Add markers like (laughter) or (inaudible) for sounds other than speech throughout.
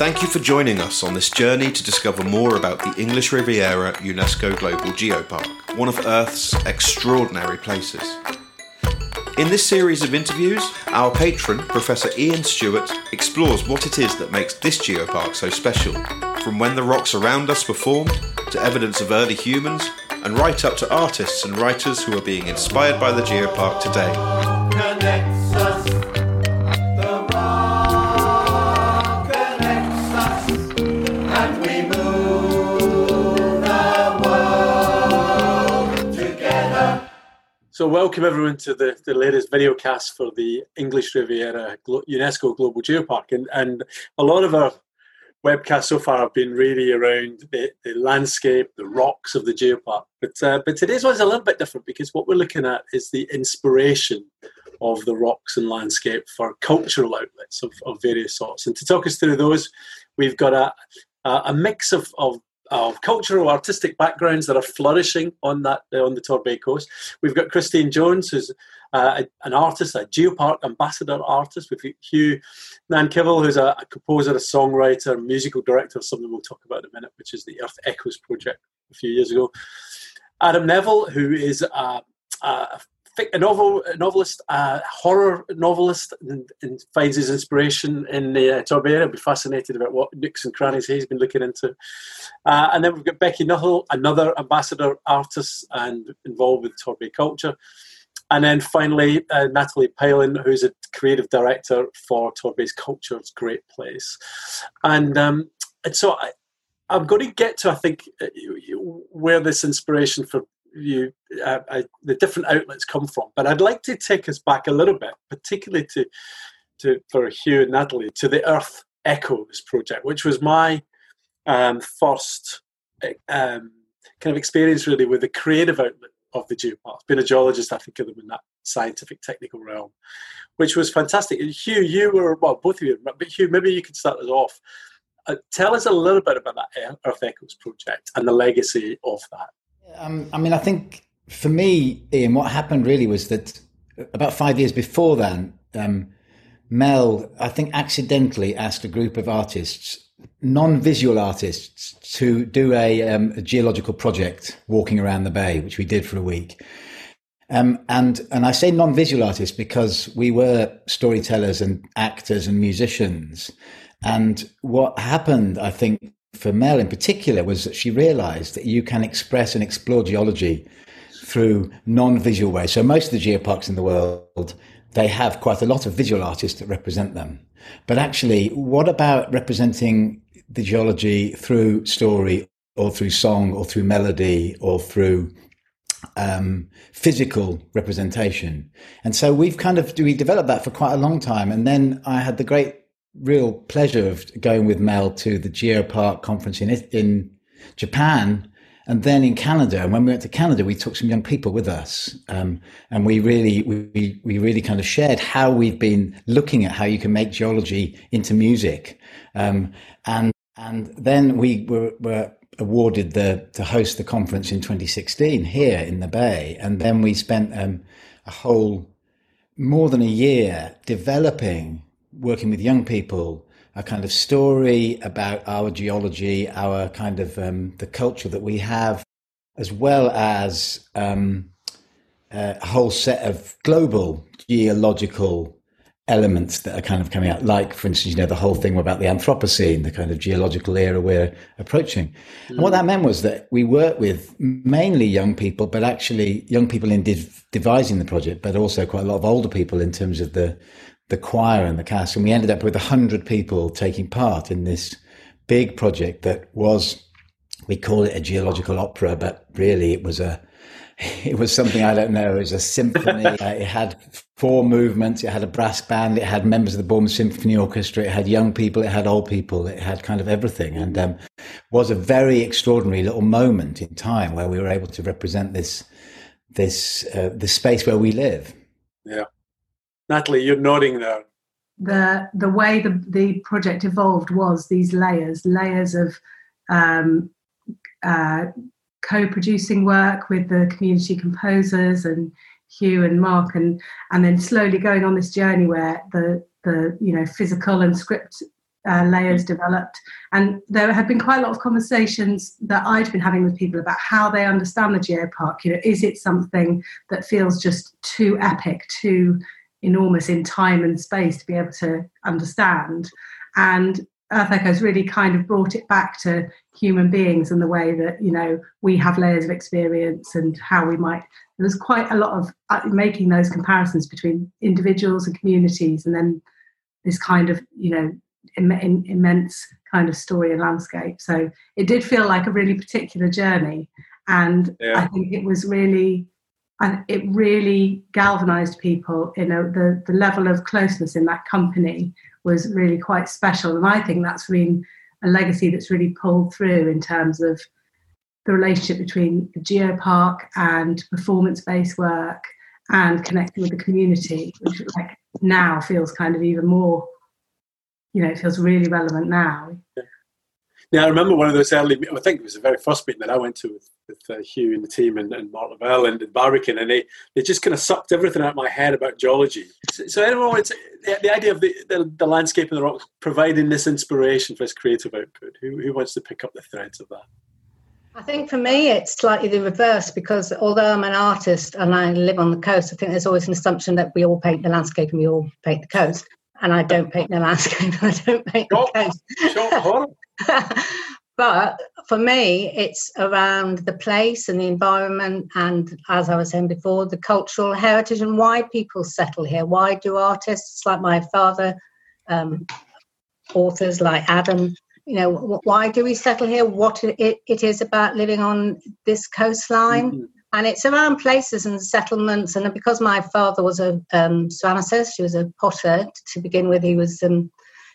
Thank you for joining us on this journey to discover more about the English Riviera UNESCO Global Geopark, one of Earth's extraordinary places. In this series of interviews, our patron, Professor Iain Stewart, explores what it is that makes this geopark so special, from when the rocks around us were formed, to evidence of early humans, and right up to artists and writers who are being inspired by the geopark today. So, welcome everyone to the, the latest video cast for the English Riviera UNESCO Global Geopark. And, and a lot of our webcasts so far have been really around the, the landscape, the rocks of the geopark. But, uh, but today's one's a little bit different because what we're looking at is the inspiration of the rocks and landscape for cultural outlets of, of various sorts. And to talk us through those, we've got a, a mix of, of of cultural artistic backgrounds that are flourishing on that uh, on the Torbay coast. We've got Chrystine Jones, who's uh, an artist, a geopark ambassador artist. We've got Hugh Nankivell, who's a, a, composer, a songwriter, musical director, something we'll talk about in a minute, which is the Earth Echoes project a few years ago. Adam Neville, who is a, a a novel, a novelist, a horror novelist, and, and, finds his inspiration in uh, Torbay. I'd be fascinated about what nooks and crannies he's been looking into. Uh, and then we've got Becky Nuthall, another ambassador artist and involved with Torbay culture. And then finally, uh, Nathalie Palin, who's a creative director for Torbay's Culture's Great Place. And, um, and so I, I'm going to get to, I think, uh, where this inspiration for you uh, I, the different outlets come from. But I'd like to take us back a little bit, particularly to to for Hugh and Nathalie to the Earth Echoes project, which was my um, first um, kind of experience really with the creative outlet of the geopark. Being a geologist, I think of them in that scientific technical realm, which was fantastic. Hugh, you were well, both of you, but Hugh, maybe you could start us off. Uh, tell us a little bit about that Earth Echoes project and the legacy of that. Um, I mean, I think for me, Iain, what happened really was that about five years before then, um, Mel, I think, accidentally asked a group of artists, non-visual artists, to do a, um, a geological project walking around the bay, which we did for a week. Um, and and I say non-visual artists because we were storytellers and actors and musicians. And what happened, I think, for Mel in particular was that she realized that you can express and explore geology through non-visual ways. So most of the geoparks in the world, they have quite a lot of visual artists that represent them. But actually, what about representing the geology through story or through song or through melody or through um, physical representation? And so we've kind of we developed that for quite a long time. And then I had the great real pleasure of going with Mel to the Geopark conference in in Japan, and then in Canada. And when we went to Canada, we took some young people with us, um, and we really we we really kind of shared how we've been looking at how you can make geology into music, um, and and then we were, were awarded the to host the conference in 2016 here in the Bay, and then we spent um, a whole more than a year developing working with young people, a kind of story about our geology, our kind of um, the culture that we have, as well as um, a whole set of global geological elements that are kind of coming out, like, for instance, you know, the whole thing about the Anthropocene, the kind of geological era we're approaching. Mm. And what that meant was that we worked with mainly young people, but actually young people in div- devising the project, but also quite a lot of older people in terms of the the choir and the cast, and we ended up with a hundred people taking part in this big project that was we call it a geological opera, but really it was a (laughs) it was something I don't know. It was a symphony. uh, (laughs) it had four movements. It had a brass band. It had members of the Bournemouth Symphony Orchestra. It had young people. It had old people. It had kind of everything, and um, was a very extraordinary little moment in time where we were able to represent this this uh, the space where we live. Yeah. Nathalie, you're nodding there. The the way the the project evolved was these layers, layers of um, uh, co-producing work with the community composers and Hugh and Mark, and and then slowly going on this journey where the the you know physical and script uh, layers developed. And there have been quite a lot of conversations that I'd been having with people about how they understand the geopark. You know, is it something that feels just too epic, too enormous in time and space to be able to understand? And Earth Echoes really kind of brought it back to human beings and the way that you know we have layers of experience and how we might. There was quite a lot of uh, making those comparisons between individuals and communities, and then this kind of you know Im- Im- immense kind of story and landscape. So it did feel like a really particular journey, and yeah. I think it was really, and it really galvanized people. You know, the the level of closeness in that company was really quite special, and I think that's been a legacy that's really pulled through in terms of the relationship between the geopark and performance-based work and connecting with the community, which like now feels kind of even more you know, it feels really relevant now. Yeah. Yeah, I remember one of those early. I think it was the very first meeting that I went to with, with uh, Hugh and the team and, and Mark Lavelle and, and Barbican, and they, they just kind of sucked everything out of my head about geology. So, so anyone, it's the, the idea of the, the, the landscape and the rocks providing this inspiration for this creative output. Who, who wants to pick up the threads of that? I think for me it's slightly the reverse because although I'm an artist and I live on the coast, I think there's always an assumption that we all paint the landscape and we all paint the coast and I don't paint the (laughs) landscape. I don't paint the coast. (laughs) but for me, it's around the place and the environment, and as I was saying before, the cultural heritage and why people settle here. Why do artists like my father, um, authors like Adam, you know, why do we settle here? What it, it is about living on this coastline. Mm-hmm and it's around places and settlements. And because my father was a um, ceramicist, he was a potter to begin with, he was um,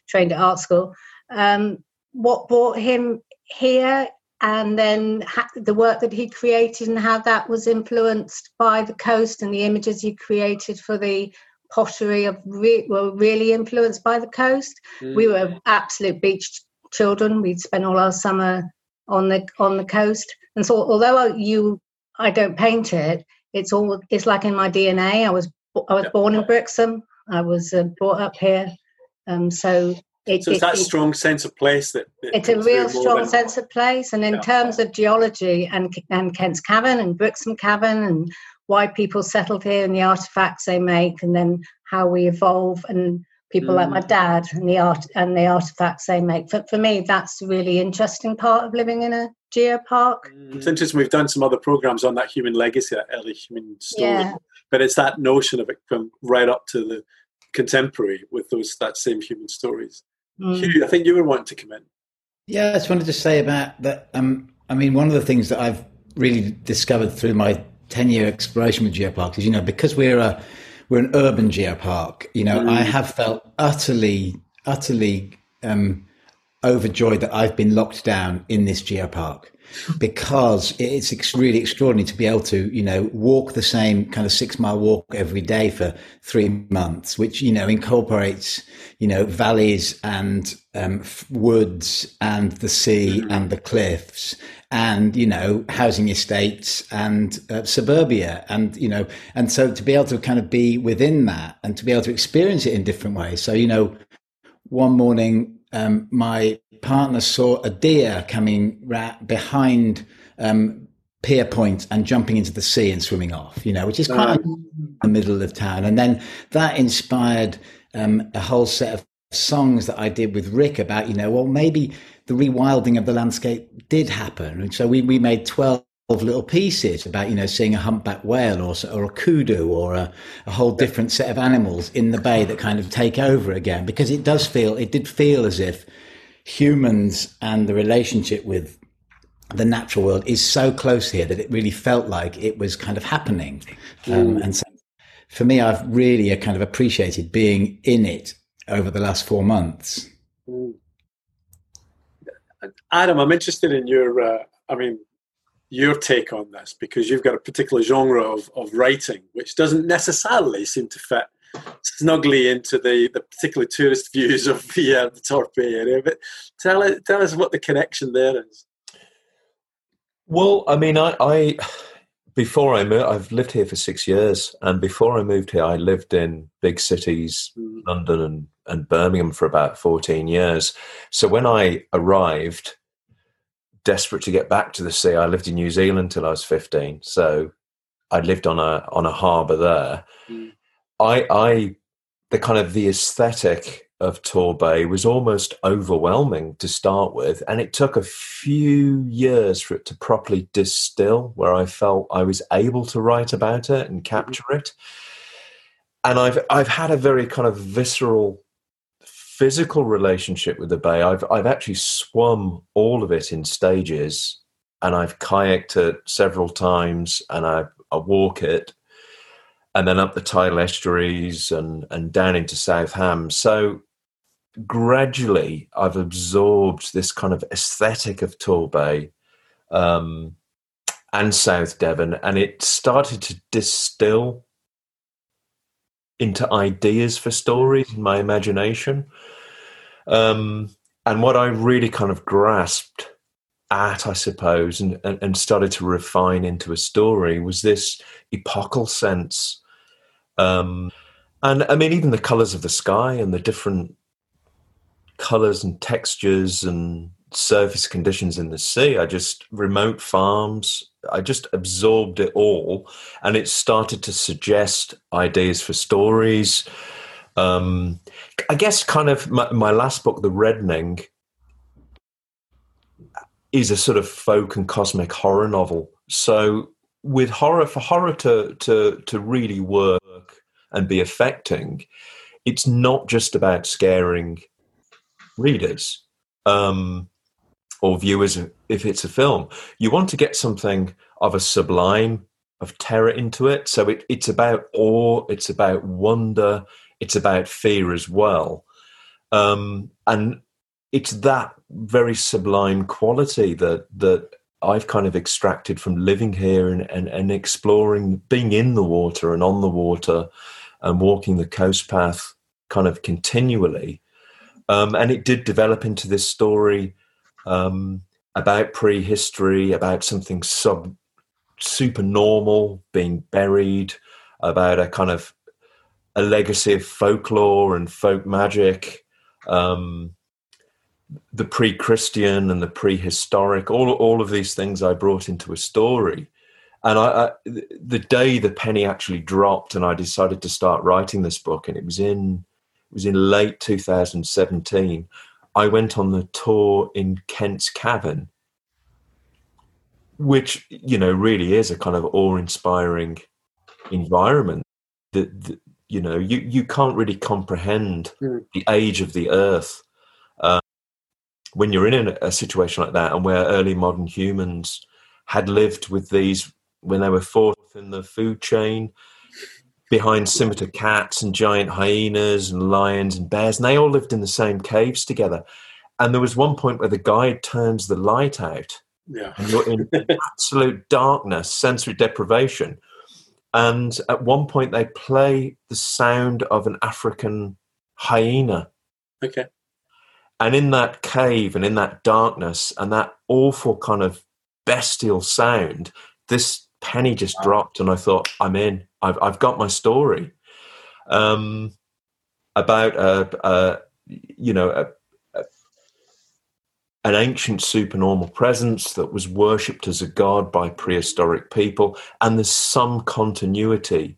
trained at art school. Um, what brought him here, and then ha- the work that he created, and how that was influenced by the coast and the images he created for the pottery of re- were really influenced by the coast. Mm. We were absolute beach children. We'd spend all our summer on the on the coast. And so, although you I don't paint it. It's all it's like in my DNA. I was I was born in Brixham. I was uh, brought up here, um, so it, so it's it, that it, strong sense of place that, that it's a real strong than, sense of place. And in yeah. terms of geology and and Kent's Cavern and Brixham Cavern and why people settled here and the artifacts they make, and then how we evolve and people mm. like my mm. dad and the art and the artifacts they make. For, for me, that's the really interesting part of living in a geopark. Mm. It's interesting. We've done some other programs on that human legacy, that early human story, yeah. but it's that notion of it from right up to the contemporary with those that same human stories. Mm. Hugh, I think you were wanting to come in. Yeah, I just wanted to say about that. Um, I mean, one of the things that I've really discovered through my ten-year exploration with geoparks is, you know, because we're a we're an urban geopark. You know, mm. I have felt utterly, utterly um, overjoyed that I've been locked down in this geopark because it's really extraordinary to be able to, you know, walk the same kind of six mile walk every day for three months, which, you know, incorporates, you know, valleys and um, woods and the sea mm. and the cliffs and you know housing estates and uh, suburbia and you know and so to be able to kind of be within that and to be able to experience it in different ways so you know one morning um, my partner saw a deer coming ra- behind um, pier point and jumping into the sea and swimming off you know which is quite in the middle of town and then that inspired um, a whole set of songs that I did with Rick about, you know, well, maybe the rewilding of the landscape did happen. And so we, we made 12 little pieces about, you know, seeing a humpback whale or, or a kudu or a, a whole different set of animals in the bay that kind of take over again, because it does feel, it did feel as if humans and the relationship with the natural world is so close here that it really felt like it was kind of happening. Um, and so for me, I've really uh, kind of appreciated being in it over the last four months. Adam, I'm interested in your, uh, I mean, your take on this because you've got a particular genre of, of writing which doesn't necessarily seem to fit snugly into the, the particular tourist (laughs) views of the, uh, the Torquay area. But tell, it, tell us what the connection there is. Well, I mean, I, I before I moved, I've lived here for six years, and before I moved here, I lived in big cities, mm. London and and Birmingham for about 14 years. So when I arrived, desperate to get back to the sea, I lived in New Zealand till I was 15. So I lived on a on a harbour there. Mm. I I the kind of the aesthetic of Torbay was almost overwhelming to start with, and it took a few years for it to properly distill, where I felt I was able to write about it and mm-hmm. capture it. And I've I've had a very kind of visceral, physical relationship with the bay. I've I've actually swum all of it in stages, and I've kayaked it several times, and I I walk it and then up the tidal estuaries and, and down into South Ham. So gradually I've absorbed this kind of aesthetic of Torbay um, and South Devon, and it started to distill into ideas for stories in my imagination. Um, and what I really kind of grasped at, I suppose, and, and, started to refine into a story was this epochal sense um, and I mean, even the colors of the sky and the different colors and textures and surface conditions in the sea. I just remote farms. I just absorbed it all, and it started to suggest ideas for stories. Um, I guess, kind of my, my last book, The Reddening, is a sort of folk and cosmic horror novel. So, with horror, for horror to to to really work and be affecting, it's not just about scaring readers um, or viewers if it's a film. You want to get something of a sublime, of terror into it. So it, it's about awe, it's about wonder, it's about fear as well. Um, and it's that very sublime quality that that I've kind of extracted from living here and, and, and exploring, being in the water and on the water, and walking the coast path kind of continually. Um, and it did develop into this story um, about prehistory, about something sub super normal being buried, about a kind of a legacy of folklore and folk magic, um, the pre-Christian and the prehistoric. All all of these things I brought into a story, and I, I, the day the penny actually dropped and i decided to start writing this book and it was in it was in late 2017 i went on the tour in kent's cavern which you know really is a kind of awe-inspiring environment that, that you know you, you can't really comprehend mm. the age of the earth uh, when you're in a, a situation like that and where early modern humans had lived with these when they were fourth in the food chain, behind scimitar cats and giant hyenas and lions and bears, and they all lived in the same caves together. And there was one point where the guide turns the light out, yeah. and you're in (laughs) absolute darkness, sensory deprivation. And at one point, they play the sound of an African hyena. Okay. And in that cave and in that darkness and that awful kind of bestial sound, this penny just dropped, and I thought, I'm in. I've I've got my story um, about a, a you know an ancient supernormal presence that was worshipped as a god by prehistoric people, and there's some continuity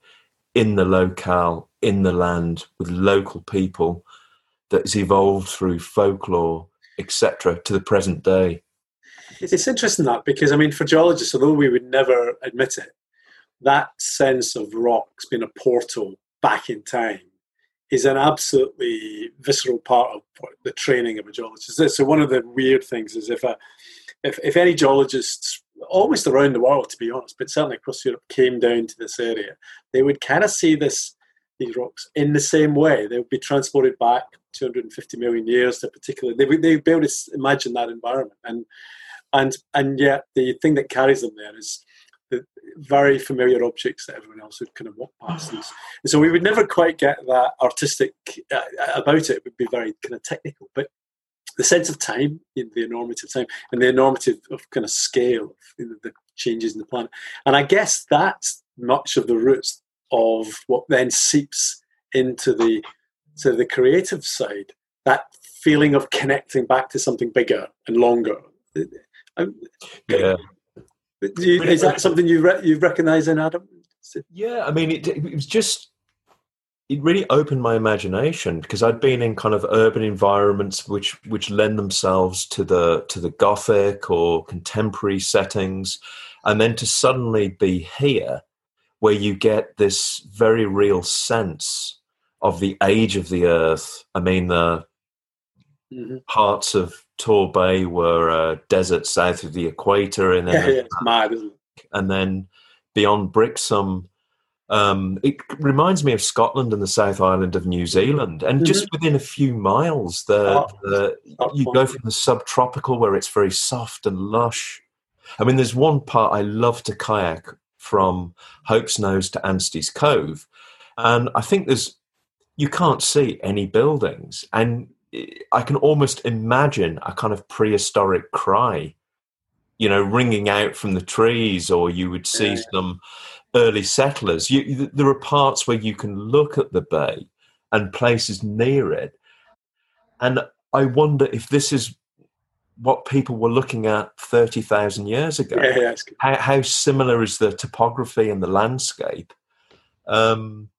in the locale, in the land, with local people that's evolved through folklore, etc., to the present day. It's interesting that because I mean, for geologists, although we would never admit it, that sense of rocks being a portal back in time is an absolutely visceral part of the training of a geologist. So one of the weird things is if a if, if any geologists almost around the world to be honest, but certainly across Europe came down to this area, they would kind of see this these rocks in the same way. They would be transported back 250 million years to particular. They would they'd be able to imagine that environment and and and yet the thing that carries them there is very familiar objects that everyone else would kind of walk past. And so we would never quite get that artistic uh, about it. It would be very kind of technical, but the sense of time, the enormity of time, and the enormity of kind of scale you know, the changes in the planet. And I guess that's much of the roots of what then seeps into the to the creative side, that feeling of connecting back to something bigger and longer. Yeah. You, is that something you re- you recognise in Adam? Yeah, I mean, it, it was just it really opened my imagination because I'd been in kind of urban environments which which lend themselves to the to the gothic or contemporary settings, and then to suddenly be here, where you get this very real sense of the age of the earth. I mean, the mm-hmm. parts of Torbay were uh, desert south of the equator, and then yeah, mad, and then beyond Brixham um, it reminds me of Scotland and the South Island of New Zealand, and mm-hmm. just within a few miles, the, oh, the you go from the subtropical where it's very soft and lush. I mean, there's one part I love to kayak from Hope's Nose to Anstey's Cove, and I think there's you can't see any buildings, and I can almost imagine a kind of prehistoric cry, you know, ringing out from the trees, or you would see yeah. some early settlers. You, there are parts where you can look at the bay and places near it. And I wonder if this is what people were looking at 30,000 years ago. Yeah, how, how, similar is the topography and the landscape? Um,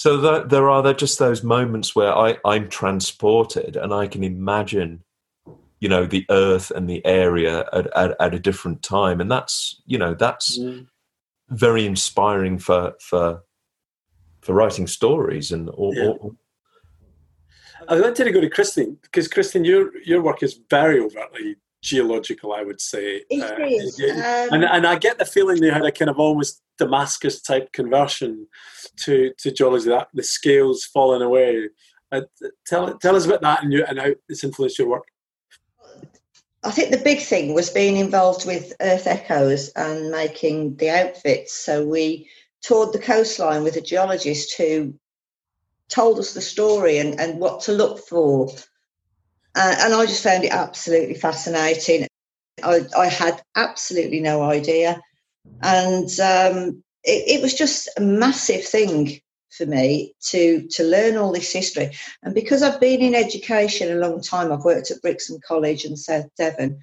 so that, there are there just those moments where I, I'm transported and I can imagine, you know, the earth and the area at, at, at a different time. And that's, you know, that's mm very inspiring for for for writing stories and all, yeah. all. I wanted to go to Chrystine because Chrystine, your your work is very overtly geological. I would say, uh. Um, and and I get the feeling they had a kind of almost Damascus type conversion to to geology. That the scales falling away. Uh, tell tell us about that and you, and how it's influenced your work. I think the big thing was being involved with Earth Echoes and making the outfits. So we toured the coastline with a geologist who told us the story and, and what to look for. Uh, and I just found it absolutely fascinating. I, I had absolutely no idea. And um, it, it was just a massive thing for me to to learn all this history. And because I've been in education a long time, I've worked at Brixham College in South Devon.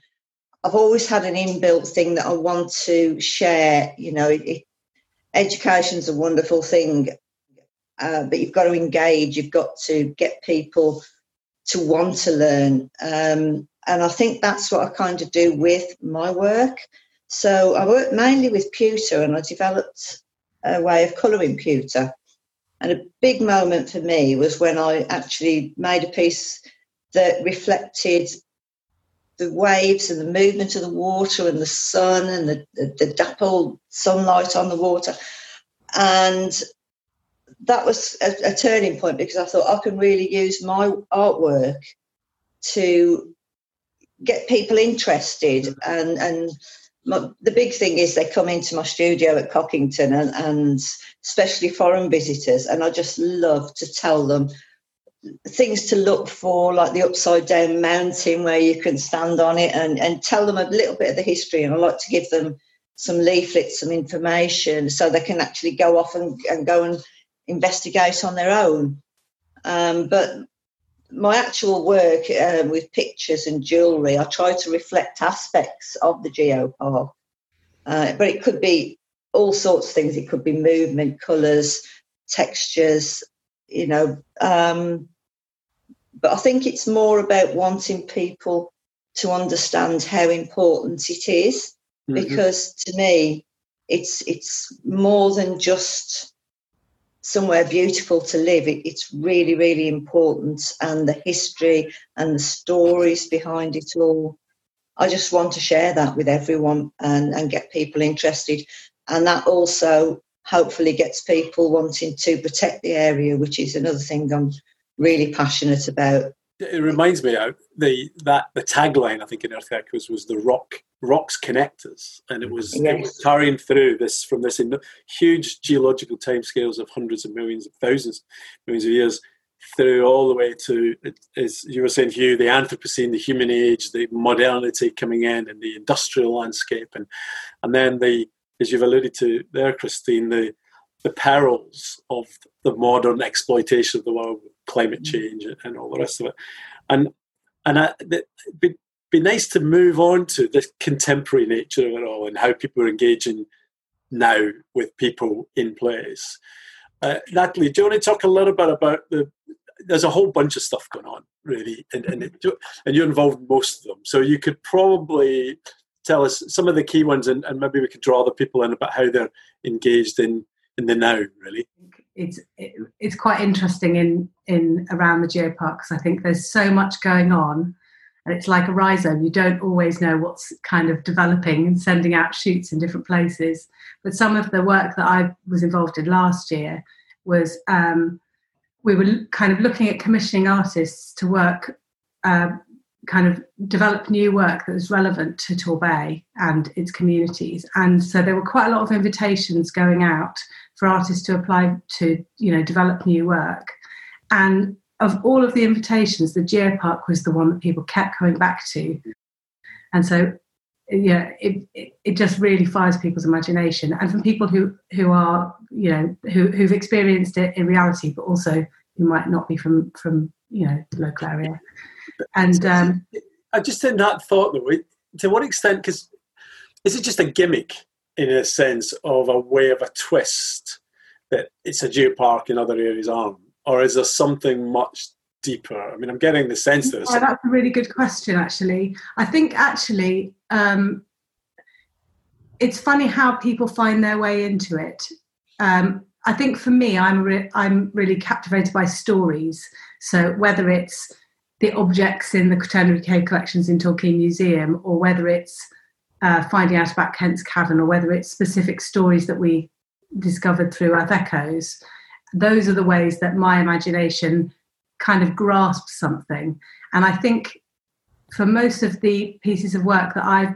I've always had an inbuilt thing that I want to share. You know, it, education's a wonderful thing, uh, but you've got to engage. You've got to get people to want to learn. Um, and I think that's what I kind of do with my work. So I work mainly with pewter, and I developed a way of colouring pewter. And a big moment for me was when I actually made a piece that reflected the waves and the movement of the water and the sun and the, the, the dappled sunlight on the water. And that was a, a, turning point because I thought I can really use my artwork to get people interested and and my, the big thing is they come into my studio at Cockington and, and especially foreign visitors, and I just love to tell them things to look for, like the upside down mountain where you can stand on it and, and tell them a little bit of the history. And I like to give them some leaflets, some information so they can actually go off and, and go and investigate on their own. Um, but my actual work um, with pictures and jewellery, I try to reflect aspects of the geopark. Uh, but it could be all sorts of things. It could be movement, colours, textures, you know. Um, but I think it's more about wanting people to understand how important it is, mm-hmm. because to me, it's it's more than just somewhere beautiful to live. It, it's really, really important, and the history and the stories behind it all. I just want to share that with everyone and, and get people interested. And that also hopefully gets people wanting to protect the area, which is another thing I'm really passionate about. It reminds me of the that the tagline I think in Earth Echoes was the rock rocks connect us, and it was, yes. it was carrying through this from this huge geological timescales of hundreds of millions of thousands millions of years through all the way to as you were saying Hugh the Anthropocene the human age the modernity coming in and the industrial landscape. And and then the as you've alluded to there Chrystine the the perils of the modern exploitation of the world climate change and all the rest of it. And and I, it'd be, nice to move on to the contemporary nature of it all and how people are engaging now with people in place. Uh, Nathalie, do you want to talk a little bit about the? There's a whole bunch of stuff going on, really, and and, it, and you're involved in most of them. So you could probably tell us some of the key ones, and, and maybe we could draw the people in about how they're engaged in in the now, really. It's it, it's quite interesting in in around the geoparks. I think there's so much going on, and it's like a rhizome. You don't always know what's kind of developing and sending out shoots in different places. But some of the work that I was involved in last year was um, we were kind of looking at commissioning artists to work. Uh, kind of develop new work that was relevant to Torbay and its communities. And so there were quite a lot of invitations going out for artists to apply to, you know, develop new work. And of all of the invitations, the Geopark was the one that people kept coming back to. And so, yeah, it, it, it just really fires people's imagination. And from people who, who are, you know, who, who've experienced it in reality, but also who might not be from, from you know, the local area. And um, I just in that thought, though, to what extent, because is it just a gimmick in a sense of a way of a twist that it's a geopark in other areas aren't? Or is there something much deeper? I mean, I'm getting the sense that. Yeah, that's a really good question, actually. I think actually um, it's funny how people find their way into it. Um, I think for me, I'm re- I'm really captivated by stories. So whether it's the objects in the quaternary cave collections in Torquay Museum, or whether it's uh, finding out about Kent's Cavern, or whether it's specific stories that we discovered through Earth Echoes, those are the ways that my imagination kind of grasps something. And I think for most of the pieces of work that I've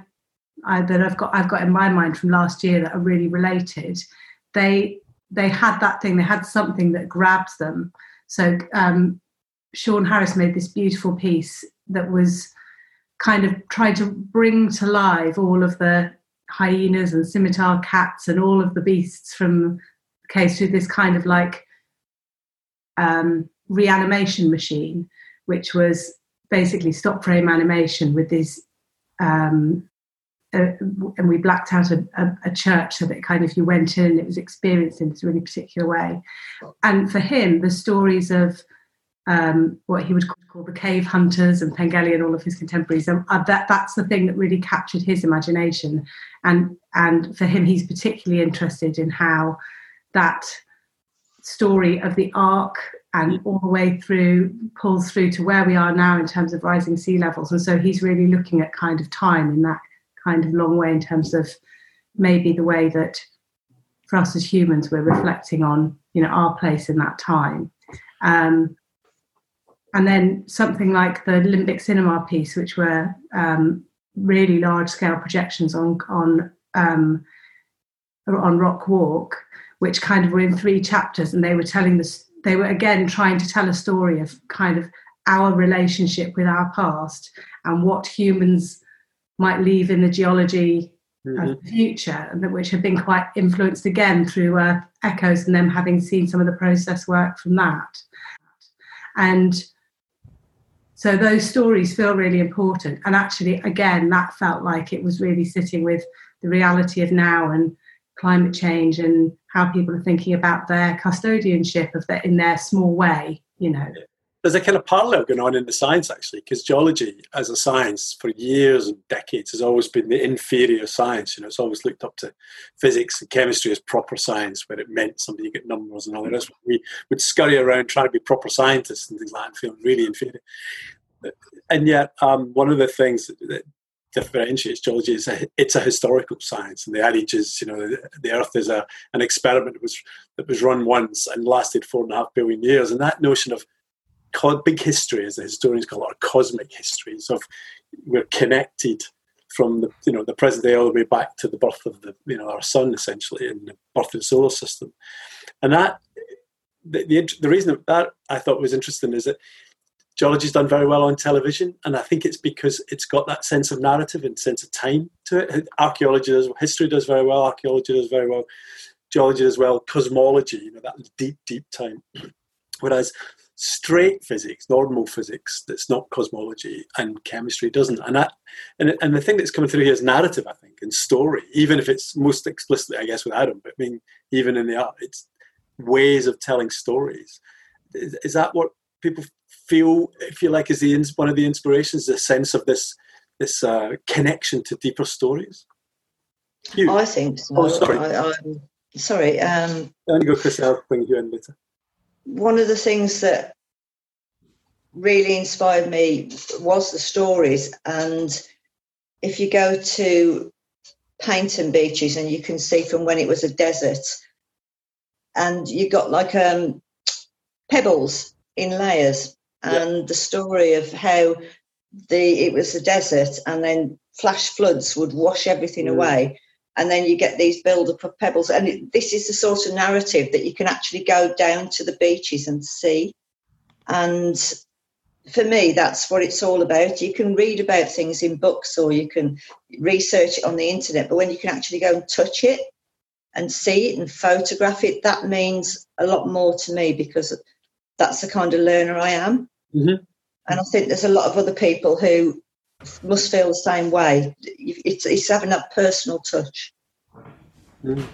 I, that I've got I've got in my mind from last year that are really related, they they had that thing, they had something that grabs them. So um, Sean Harris made this beautiful piece that was kind of trying to bring to life all of the hyenas and scimitar cats and all of the beasts from the case through this kind of like um, reanimation machine, which was basically stop frame animation with these. Um, uh, and we blacked out a, a, a, church so that kind of you went in, and it was experienced in this really particular way. And for him, the stories of um, what he would call the cave hunters and Pengelly and all of his contemporaries. Um, uh, that that's the thing that really captured his imagination, and and for him, he's particularly interested in how that story of the ark and all the way through pulls through to where we are now in terms of rising sea levels. And so he's really looking at kind of time in that kind of long way in terms of maybe the way that for us as humans we're reflecting on you know our place in that time. Um, and then something like the Limbic Cinema piece, which were um, really large scale projections on on um, on Rock Walk, which kind of were in three chapters, and they were telling this. They were again trying to tell a story of kind of our relationship with our past and what humans might leave in the geology mm-hmm. of the future, and which have been quite influenced again through uh, echoes and them having seen some of the process work from that. And so those stories feel really important. And actually, again, that felt like it was really sitting with the reality of now and climate change and how people are thinking about their custodianship of that in their small way, you know. There's a kind of parallel going on in the science actually, because geology as a science for years and decades has always been the inferior science. You know, it's always looked up to physics and chemistry as proper science, where it meant somebody you get numbers and all the rest. We would scurry around trying to be proper scientists and things like that, and feeling really inferior and yet um, one of the things that differentiates geology is a, it's a historical science and the adage is you know the, the earth is a, an experiment that was that was run once and lasted four and a half billion years and that notion of big history as the historians call it cosmic histories of we're connected from the you know the present day all the way back to the birth of the you know our sun essentially and the birth of the solar system and that the, the, the reason that, I thought was interesting is that geology's done very well on television, and I think it's because it's got that sense of narrative and sense of time to it. Archaeology does, history does very well. Archaeology does very well. Geology does well. Cosmology, you know, that deep, deep time. (clears throat) Whereas straight physics, normal physics that's not cosmology, and chemistry doesn't. And that, and, and the thing that's coming through here is narrative, I think, and story. Even if it's most explicitly, I guess, with Adam, but I mean, even in the art, it's ways of telling stories. Is, is that what people feel? Feel like is the one of the inspirations, the sense of this this uh, connection to deeper stories? You. I think so. Oh, sorry. I, sorry. Um, I'm go, Chris. I'll bring you in later. One of the things that really inspired me was the stories. And if you go to Paignton beaches and you can see from when it was a desert, and you got like um, pebbles in layers, and yeah. the story of how the it was a desert, and then flash floods would wash everything mm. away and then you get these build-up of pebbles. And it, this is the sort of narrative that you can actually go down to the beaches and see. And for me, that's what it's all about. You can read about things in books or you can research it on the internet, but when you can actually go and touch it and see it and photograph it, that means a lot more to me because that's the kind of learner I am. Mm-hmm. And I think there's a lot of other people who must feel the same way. It's, it's having that personal touch. Mm.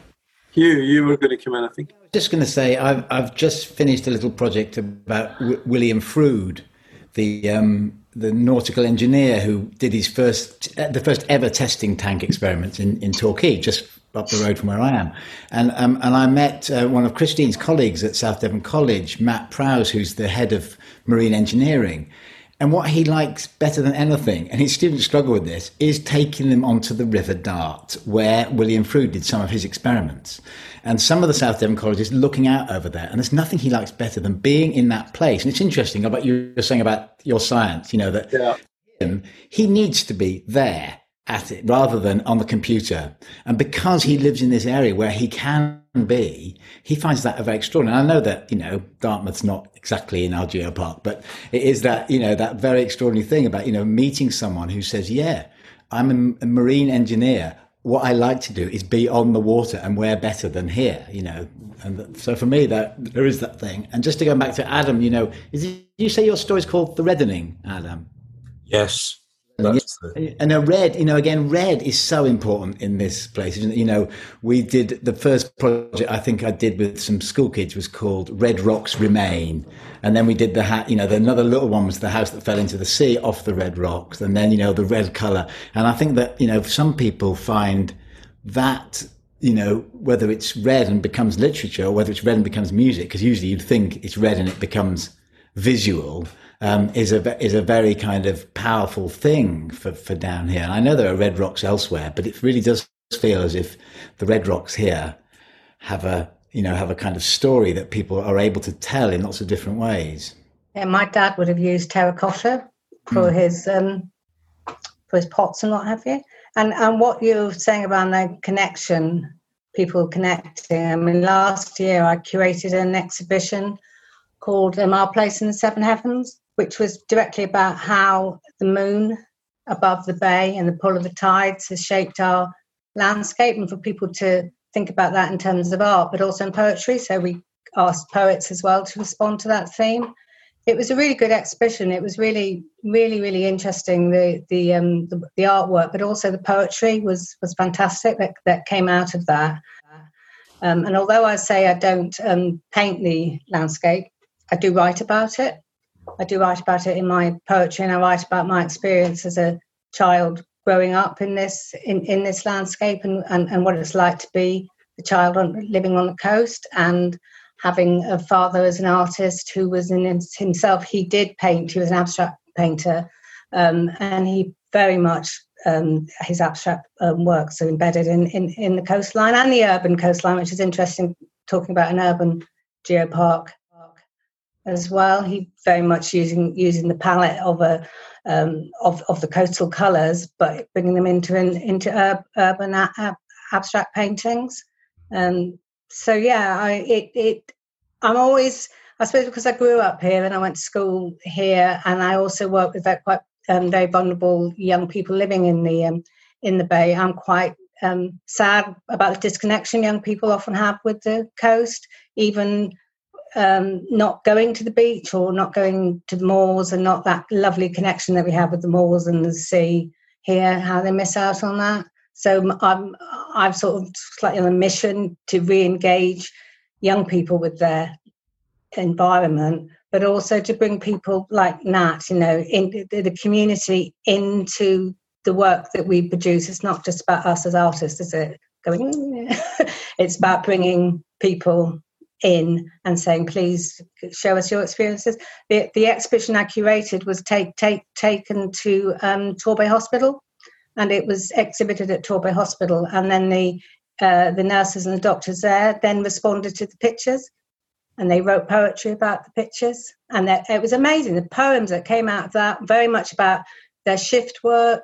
Hugh, you were going to come in, I think. I was just going to say, I've I've just finished a little project about w- William Froude, the um, the nautical engineer who did his first the first ever testing tank experiments in in Torquay, just up the road from where I am. And um, and I met uh, one of Chrystine's colleagues at South Devon College, Matt Prowse, who's the head of marine engineering. And what he likes better than anything, and his students struggle with this, is taking them onto the River Dart, where William Froude did some of his experiments. And some of the South Devon colleges looking out over there. And there's nothing he likes better than being in that place. And it's interesting about you were saying about your science, you know, that yeah. him, he needs to be there at it rather than on the computer. And because he lives in this area where he can be, he finds that very extraordinary. I know that, you know, Dartmouth's not exactly in our geopark, but it is that, you know, that very extraordinary thing about, you know, meeting someone who says, yeah, I'm a, a marine engineer. What I like to do is be on the water and where better than here, you know. And so for me, that there is that thing. And just to go back to Adam, you know, is it, you say your story's called The Reddening, Adam? Yes. The... And a red, you know, again, red is so important in this place. You know, we did the first project I think I did with some school kids was called Red Rocks Remain. And then we did the hat, you know, the, another little one was the house that fell into the sea off the red rocks. And then, you know, the red color. And I think that, you know, some people find that you know, whether it's red and becomes literature or whether it's red and becomes music, because usually you'd think it's red and it becomes visual um, is a is a very kind of powerful thing for, for down here. And I know there are red rocks elsewhere, but it really does feel as if the red rocks here have a you know have a kind of story that people are able to tell in lots of different ways. Yeah, my dad would have used terracotta for mm. his um, for his pots and what have you. And and what you're saying about the connection, people connecting. I mean, last year I curated an exhibition called um, Our Place in the Seven Heavens, which was directly about how the moon above the bay and the pull of the tides has shaped our landscape, and for people to think about that in terms of art, but also in poetry. So we asked poets as well to respond to that theme. It was a really good exhibition. It was really, really, really interesting. The the um, the, the artwork, but also the poetry was was fantastic. That that came out of that. Um, and although I say I don't um, paint the landscape, I do write about it. I do write about it in my poetry, and I write about my experience as a child growing up in this in, in this landscape and, and, and what it's like to be a child on, living on the coast and having a father as an artist who was in himself he did paint he was an abstract painter um, and he very much um, his abstract um, works are embedded in, in, in the coastline and the urban coastline which is interesting talking about an urban geopark as well. He very much using using the palette of a um, of of the coastal colours, but bringing them into into ur- urban a- abstract paintings. Um, so yeah, I it it I'm always I suppose because I grew up here and I went to school here, and I also work with that quite um, very vulnerable young people living in the um, in the bay. I'm quite um, sad about the disconnection young people often have with the coast, even um, not going to the beach or not going to the moors and not that lovely connection that we have with the moors and the sea here, how they miss out on that. So I'm, I've sort of slightly on a mission to re-engage young people with their environment, but also to bring people like Nat, you know, in the community into the work that we produce. It's not just about us as artists, is it? Going, (laughs) it's about bringing people in and saying, please show us your experiences. The, the exhibition I curated was take, take, taken to um, Torbay Hospital and it was exhibited at Torbay Hospital. And then the, uh, the nurses and the doctors there then responded to the pictures and they wrote poetry about the pictures. And that, it was amazing. The poems that came out of that, very much about their shift work,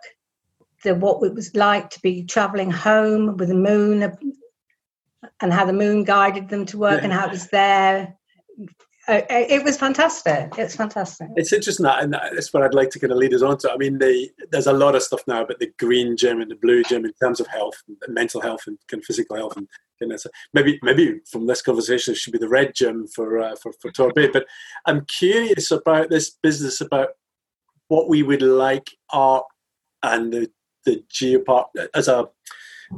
the, what it was like to be traveling home with the moon and how the moon guided them to work yeah. and how it was there. It was fantastic. It's fantastic. It's interesting that, and that's what I'd like to kind of lead us on to. I mean, the, there's a lot of stuff now about the green gym and the blue gym in terms of health, and mental health, and kind of physical health, and. Maybe, maybe from this conversation, it should be the red gym for uh, for for Torbay. (laughs) But I'm curious about this business about what we would like art and the the geopark as a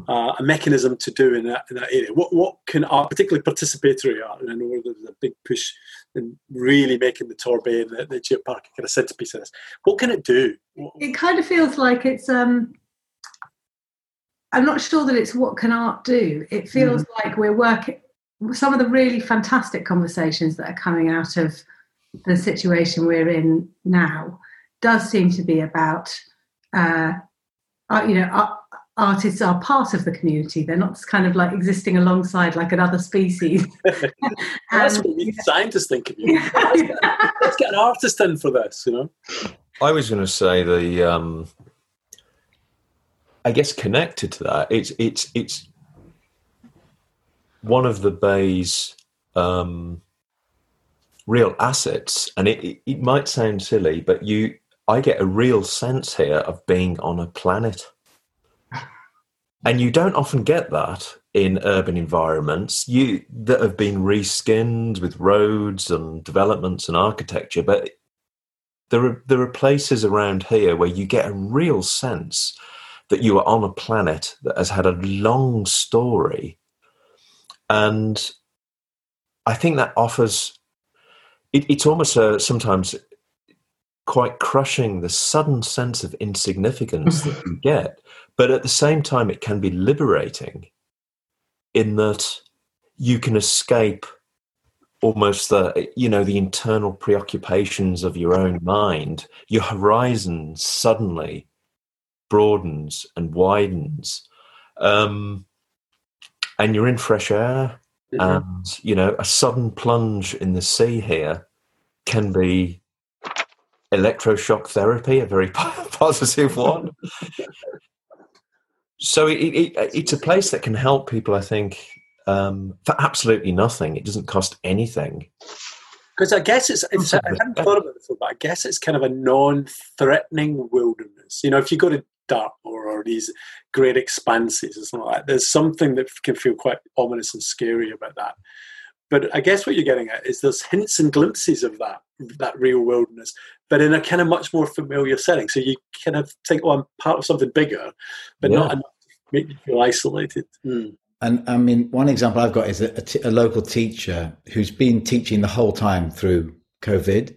uh, a mechanism to do in that, in that area. What what can art, particularly participatory art, and I know there's a big push in really making the Torbay and the, the geopark kind of centerpiece of this. What can it do? It kind of feels like it's. um I'm not sure that it's what can art do. It feels mm like we're working. Some of the really fantastic conversations that are coming out of the situation we're in now does seem to be about, uh, uh, you know, artists are part of the community. They're not kind of like existing alongside like another species. (laughs) That's what we (laughs) scientists think of you. Let's get an artist in for this, you know. I was going to say the, um, I guess connected to that, it's it's it's one of the bay's um, real assets, and it, it, it might sound silly, but you, I get a real sense here of being on a planet and you don't often get that in urban environments. You that have been reskinned with roads and developments and architecture but there are there are places around here where you get a real sense that you are on a planet that has had a long story. And i think that offers it, it's almost a, sometimes quite crushing the sudden sense of insignificance that you (laughs) get but at the same time, it can be liberating in that you can escape almost the you know the internal preoccupations of your own mind. Your horizon suddenly broadens and widens um, and you're in fresh air. Mm-hmm. and you know a sudden plunge in the sea here can be electroshock therapy a very (laughs) positive one so it, it, it's a place that can help people, I think, um, for absolutely nothing. It doesn't cost anything. Because I guess it's, it's I hadn't thought about it before, but I guess it's kind of a non-threatening wilderness. You know, if you go to Dartmoor or these great expanses or something like that, there's something that can feel quite ominous and scary about that. But I guess what you're getting at is there's hints and glimpses of that that real wilderness, but in a kind of much more familiar setting. So you kind of think, "Oh, I'm part of something bigger," but yeah. not enough make you feel isolated. Mm. And I mean, one example I've got is a, a, t- a local teacher who's been teaching the whole time through COVID.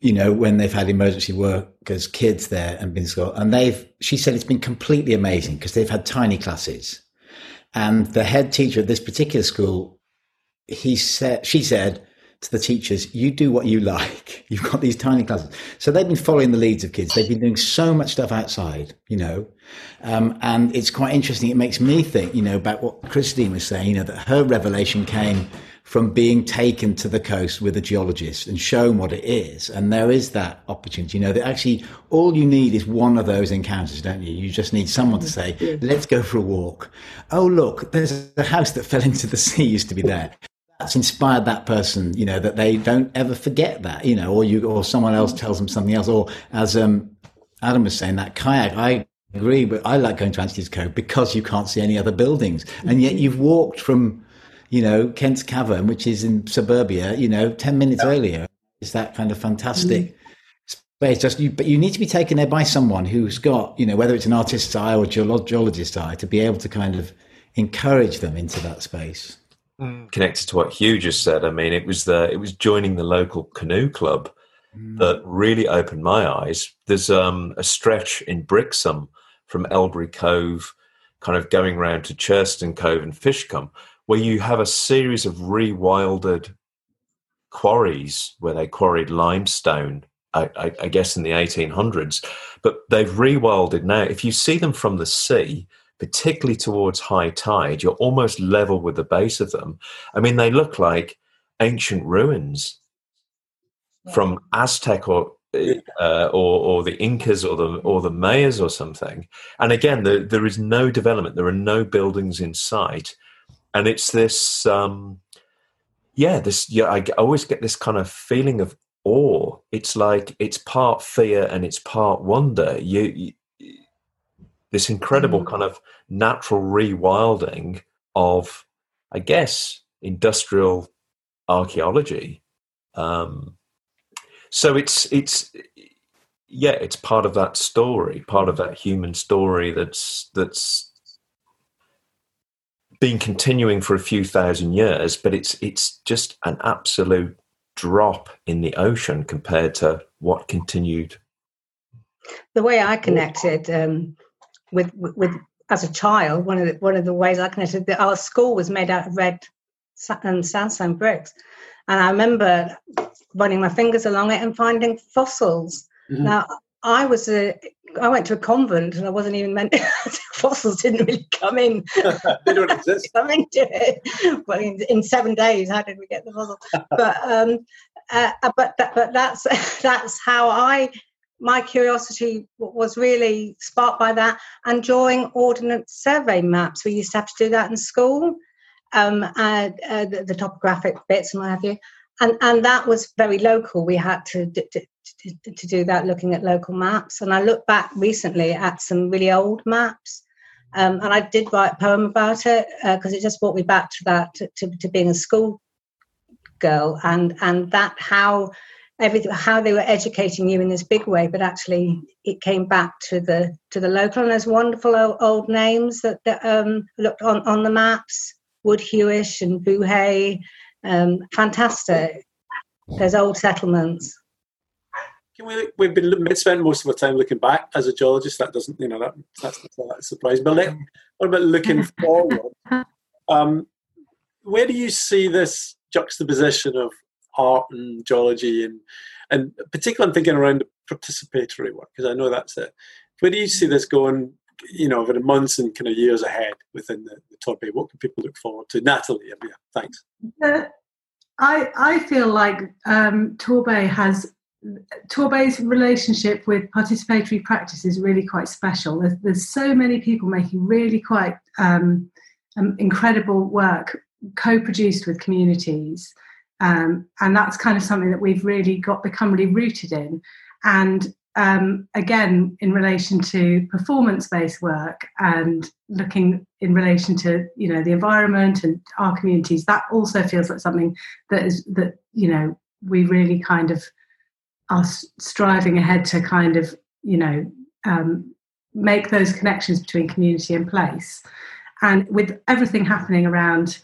You know, when they've had emergency workers, kids there and been school, and they've, she said it's been completely amazing because they've had tiny classes. And the head teacher of this particular school, he said, she said, to the teachers, you do what you (laughs) like. You've got these tiny classes. So they've been following the leads of kids. They've been doing so much stuff outside, you know. Um, and it's quite interesting. It makes me think, you know, about what Chrystine was saying, you know, that her revelation came from being taken to the coast with a geologist and shown what it is. And there is that opportunity, you know, that actually all you need is one of those encounters, don't you? You just need someone to say, let's go for a walk. Oh, look, there's a house that fell (laughs) into the sea used to be there that's inspired that person, you know, that they don't ever forget that, you know, or you, or someone else mm. tells them something else. Or as um, Adam was saying, that kayak, I agree, but I like going to Anstey's Cove because you can't see any other buildings. And yet mm-hmm. you've walked from, you know, Kent's Cavern, which is in suburbia, you know, 10 minutes Yeah. earlier. It's that kind of fantastic mm-hmm. space. Just you, but you need to be taken there by someone who's got, you know, whether it's an artist's eye or geolo- geologist's eye to be able to kind of encourage them into that space. Connected to what Hugh just said, I mean, it was the it was joining the local canoe club that really opened my eyes. There's um, a stretch in Brixham from Elbury Cove, kind of going round to Churston Cove and Fishcombe, where you have a series of rewilded quarries where they quarried limestone. I, I, I guess in the 1800s, but they've rewilded now. If you see them from the sea, particularly towards high tide, you're almost level with the base of them. I mean, they look like ancient ruins from Aztec or uh, or, or the Incas or the or the Mayas or something. And again, there, there is no development. There are no buildings in sight, and it's this. Um, yeah, this. Yeah, I always get this kind of feeling of awe. It's like it's part fear and it's part wonder. You, you this incredible kind of natural rewilding of, I guess, industrial archaeology. Um, so it's it's yeah, it's part of that story, part of that human story that's that's been continuing for a few thousand years, but it's it's just an absolute drop in the ocean compared to what continued. The way I connected um, with, with as a child, one of the one of the ways I connected, that our school was made out of red and sandstone bricks, and I remember running my fingers along it and finding fossils. Mhm. Now I was a I went to a convent and I wasn't even meant (laughs) fossils didn't really come in (laughs) they don't (laughs) exist. come into it. Well, in, in seven days, how did we get the fossil? But um, uh, but that, but that's that's how I my curiosity was really sparked by that and drawing ordnance survey maps. We used to have to do that in school, um, and uh, the, the topographic bits and what have you. And and that was very local. We had to. d- d- to, to do that looking at local maps and i looked back recently at some really old maps um, and I did write a poem about it because it just brought me back to that to, to, to being a school girl and and that how everything how they were educating you in this big way, but actually it came back to the to the local and there's wonderful old, old names that, that um, looked on on the maps, Wood Hewish and Boohay, um, fantastic. There's old settlements. Can we, we've been look- spent most of our time looking back as a geologist. That doesn't, you know, that, that's not that surprising. But let, what about looking forward? (laughs) Um, where do you see this juxtaposition of art and geology, and and particularly I'm thinking around participatory work because I know that's it. Where do you see this going? You know, over the months and kind of years ahead within the, the topic. What can people look forward to? Nathalie, yeah, thanks. Uh, I I feel like um, Torbay has Torbay's relationship with participatory practice is really quite special. There's, there's so many people making really quite um, um, incredible work co-produced with communities, um, and that's kind of something that we've really got become really rooted in. And um, again, in relation to performance-based work and looking in relation to you know the environment and our communities, that also feels like something that is that you know we really kind of are striving ahead to kind of you know um, make those connections between community and place. And with everything happening around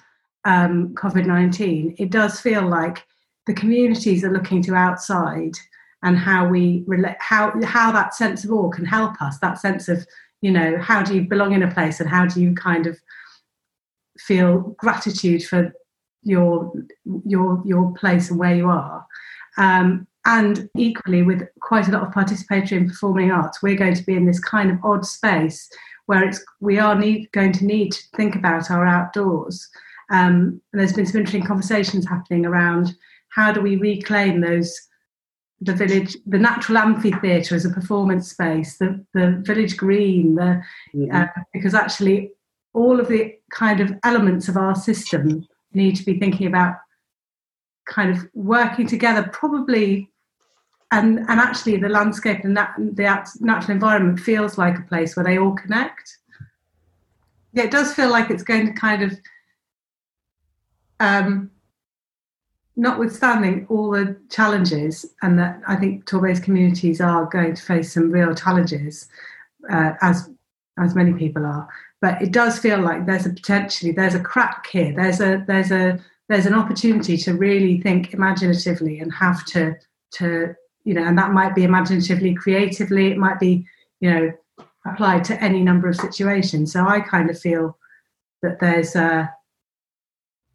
um, COVID nineteen, it does feel like the communities are looking to outside and how we relate how how that sense of awe can help us that sense of you know how do you belong in a place and how do you kind of feel gratitude for your your your place and where you are. Um, and equally with quite a lot of participatory and performing arts we're going to be in this kind of odd space where it's we are need, going to need to think about our outdoors um, and there's been some interesting conversations happening around how do we reclaim those the village, the natural amphitheatre as a performance space, the, the village green, the, Mm-hmm. uh, because actually all of the kind of elements of our system need to be thinking about kind of working together, probably. And, and actually, the landscape and that, the natural environment feels like a place where they all connect. Yeah, it does feel like it's going to kind of um, notwithstanding all the challenges, and that I think Torbay's communities are going to face some real challenges, uh, as as many people are. But it does feel like there's a potentially there's a crack here. There's a there's a there's an opportunity to really think imaginatively and have to to you know, and that might be imaginatively, creatively. It might be you know applied to any number of situations. So I kind of feel that there's a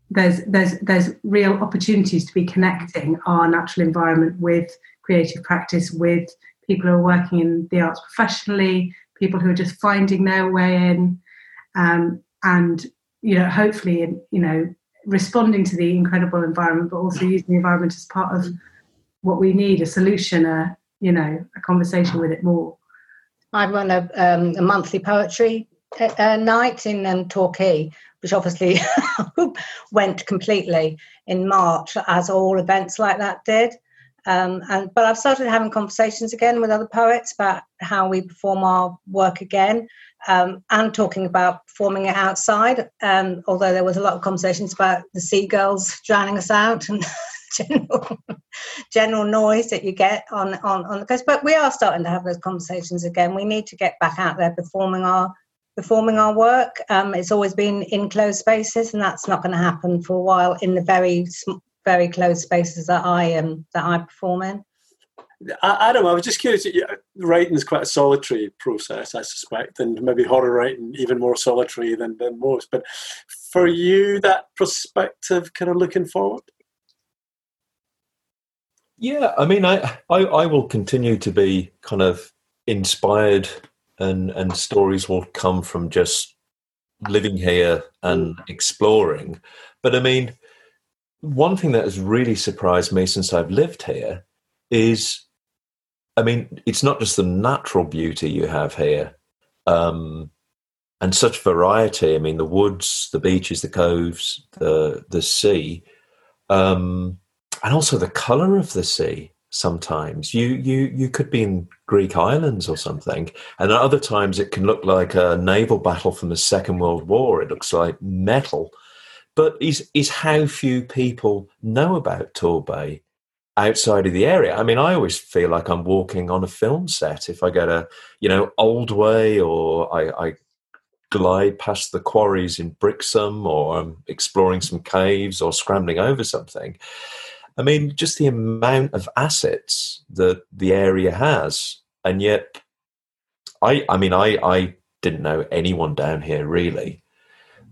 there's there's there's real opportunities to be connecting our natural environment with creative practice with people who are working in the arts professionally people who are just finding their way in um, and you know hopefully you know responding to the incredible environment but also using the environment as part of what we need a solution a you know a conversation with it more. I run a, um, a monthly poetry uh, night in um, torquay which obviously (laughs) went completely in March, as all events like that did. Um, and but I've started having conversations again with other poets about how we perform our work again, um, and talking about performing it outside. Um, although there was a lot of conversations about the seagulls drowning us out and (laughs) general general noise that you get on, on on the coast. But we are starting to have those conversations again. We need to get back out there performing our performing our work. Um, it's always been in closed spaces, and that's not going to happen for a while in the very very closed spaces that I am um, that I perform in. Adam, I was just curious. Writing is quite a solitary process, I suspect, and maybe horror writing even more solitary than, than most. But for you, that perspective, kind of looking forward. Yeah, I mean, I, I, I will continue to be kind of inspired and and stories will come from just living here and exploring. But I mean, one thing that has really surprised me since I've lived here is, I mean, it's not just the natural beauty you have here, um, and such variety. I mean, the woods, the beaches, the coves, the the sea, um, and also the color of the sea sometimes. You you you could be in Greek islands or something, and at other times it can look like a naval battle from the Second World War. It looks like metal, but is is how few people know about Torbay outside of the area. I mean, I always feel like I'm walking on a film set if I go to you know Aldway or I, I glide past the quarries in Brixham or I'm exploring some caves or scrambling over something. I mean, just the amount of assets that the area has, and yet, I I mean, I I didn't know anyone down here really,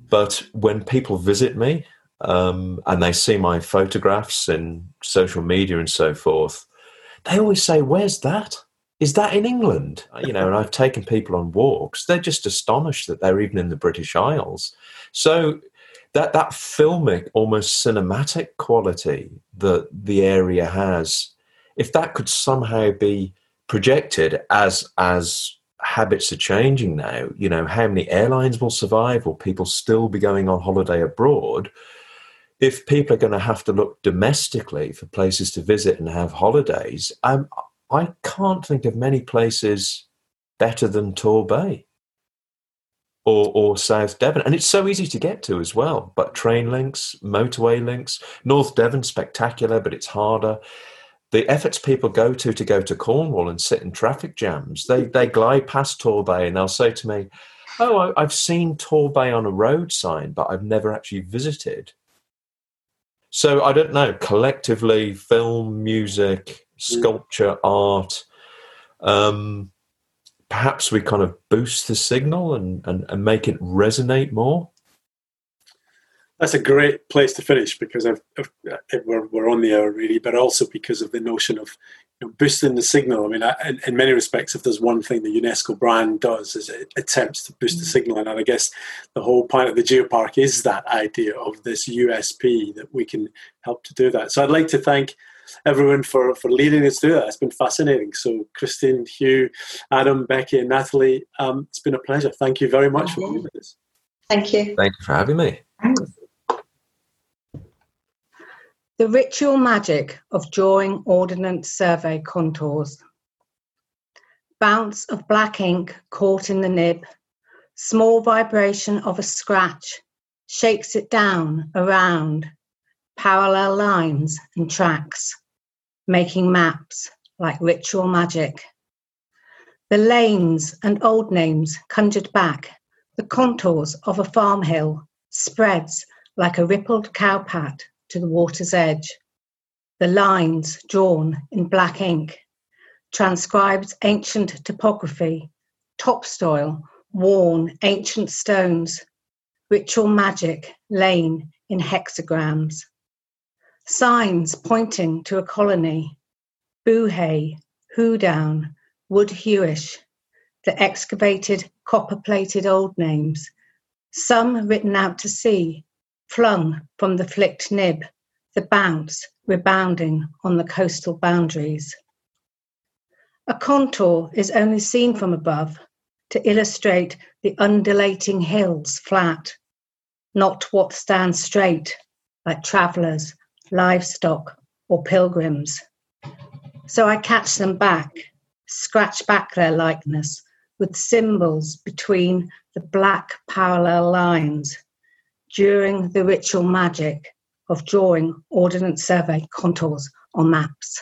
but when people visit me um, and they see my photographs in social media and so forth, they always say, "Where's that? Is that in England?" You know, and I've taken people on walks; they're just astonished that they're even in the British Isles. So that that filmic, almost cinematic quality that the area has, if that could somehow be projected as as habits are changing now, you know, how many airlines will survive? Will people still be going on holiday abroad? If people are going to have to look domestically for places to visit and have holidays, um, I can't think of many places better than Torbay or, or South Devon. And it's so easy to get to as well. But train links, motorway links, North Devon, spectacular, but it's harder. The efforts people go to to go to Cornwall and sit in traffic jams, they, they glide past Torbay and they'll say to me, Oh, I've seen Torbay on a road sign, but I've never actually visited. So I don't know, collectively, film, music, mm. sculpture, art, um, perhaps we kind of boost the signal and, and, and make it resonate more? That's a great place to finish because I've, I've, we're, we're on the hour really, but also because of the notion of you know, boosting the signal. I mean, I, in, in, many respects, if there's one thing the UNESCO brand does, is it attempts to boost the mm. signal, and I guess the whole point of the geopark is that idea of this USP that we can help to do that. So I'd like to thank everyone for, for leading us through that. It's been fascinating. So, Chrystine, Hugh, Adam, Becky, and Nathalie, um, it's been a pleasure. Thank you very much for being with us. Thank you. Thank you for having me. The ritual magic of drawing ordnance survey contours. Bounce of black ink caught in the nib, small vibration of a scratch shakes it down, around, parallel lines and tracks, making maps like ritual magic. The lanes and old names conjured back the contours of a farm hill spreads like a rippled cowpat to the water's edge. The lines drawn in black ink transcribes ancient topography, topsoil, worn ancient stones, ritual magic lain in hexagrams. Signs pointing to a colony, Boohay, Hoodown, Wood Hewish, the excavated copper plated old names, some written out to sea, flung from the flicked nib, the bounce rebounding on the coastal boundaries. A contour is only seen from above to illustrate the undulating hills flat, not what stands straight like travellers, livestock, or pilgrims. So I catch them back, scratch back their likeness with symbols between the black parallel lines during the ritual magic of drawing Ordnance Survey contours on maps.